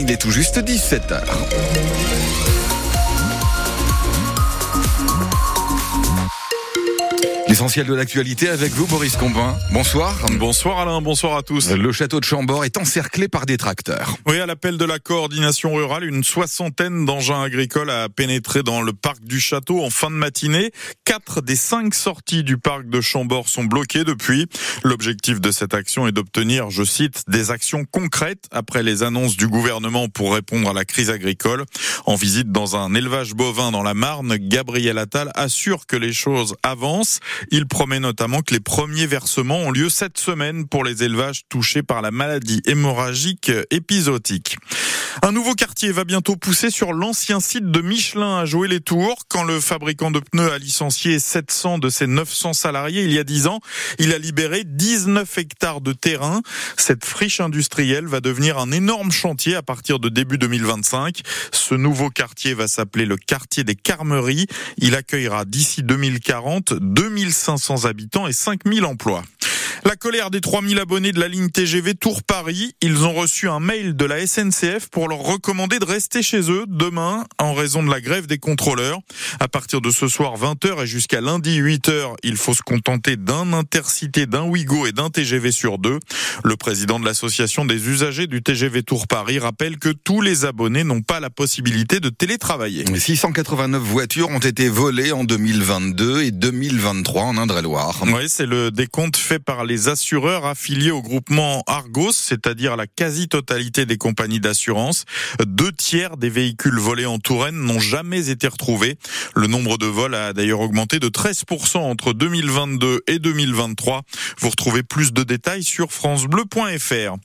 Il est tout juste 17h. L'essentiel de l'actualité avec vous, Boris Combin. Bonsoir. Bonsoir Alain, bonsoir à tous. Le château de Chambord est encerclé par des tracteurs. Oui, à l'appel de la coordination rurale, une soixantaine d'engins agricoles a pénétré dans le parc du château en fin de matinée. Quatre des cinq sorties du parc de Chambord sont bloquées depuis. L'objectif de cette action est d'obtenir, je cite, des actions concrètes après les annonces du gouvernement pour répondre à la crise agricole. En visite dans un élevage bovin dans la Marne, Gabriel Attal assure que les choses avancent. Il promet notamment que les premiers versements ont lieu cette semaine pour les élevages touchés par la maladie hémorragique épisodique. Un nouveau quartier va bientôt pousser sur l'ancien site de Michelin à jouer les tours. Quand le fabricant de pneus a licencié 700 de ses 900 salariés il y a 10 ans, il a libéré 19 hectares de terrain. Cette friche industrielle va devenir un énorme chantier à partir de début 2025. Ce nouveau quartier va s'appeler le quartier des Carmeries. Il accueillera d'ici 2040 2500 habitants et 5000 emplois. La colère des 3000 abonnés de la ligne TGV Tours-Paris. Ils ont reçu un mail de la SNCF pour leur recommander de rester chez eux demain en raison de la grève des contrôleurs. À partir de ce soir 20h et jusqu'à lundi 8h, il faut se contenter d'un intercité, d'un Ouigo et d'un TGV sur deux. Le président de l'association des usagers du TGV Tours-Paris rappelle que tous les abonnés n'ont pas la possibilité de télétravailler. 689 voitures ont été volées en 2022 et 2023 en Indre-et-Loire. Oui, c'est le décompte fait par les assureurs affiliés au groupement Argos, c'est-à-dire la quasi-totalité des compagnies d'assurance. Deux tiers des véhicules volés en Touraine n'ont jamais été retrouvés. Le nombre de vols a d'ailleurs augmenté de 13% entre 2022 et 2023. Vous retrouvez plus de détails sur francebleu.fr.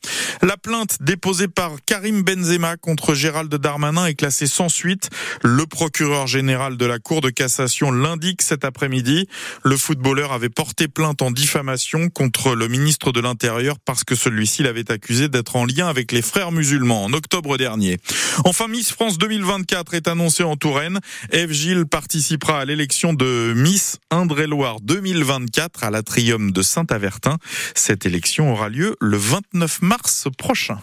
La plainte déposée par Karim Benzema contre Gérald Darmanin est classée sans suite. Le procureur général de la Cour de cassation l'indique cet après-midi. Le footballeur avait porté plainte en diffamation le ministre de l'Intérieur parce que celui-ci l'avait accusé d'être en lien avec les frères musulmans en octobre dernier. Enfin, Miss France 2024 est annoncée en Touraine. Eve Gilles participera à l'élection de Miss Indre-et-Loire 2024 à l'Atrium de Saint-Avertin. Cette élection aura lieu le 29 mars prochain.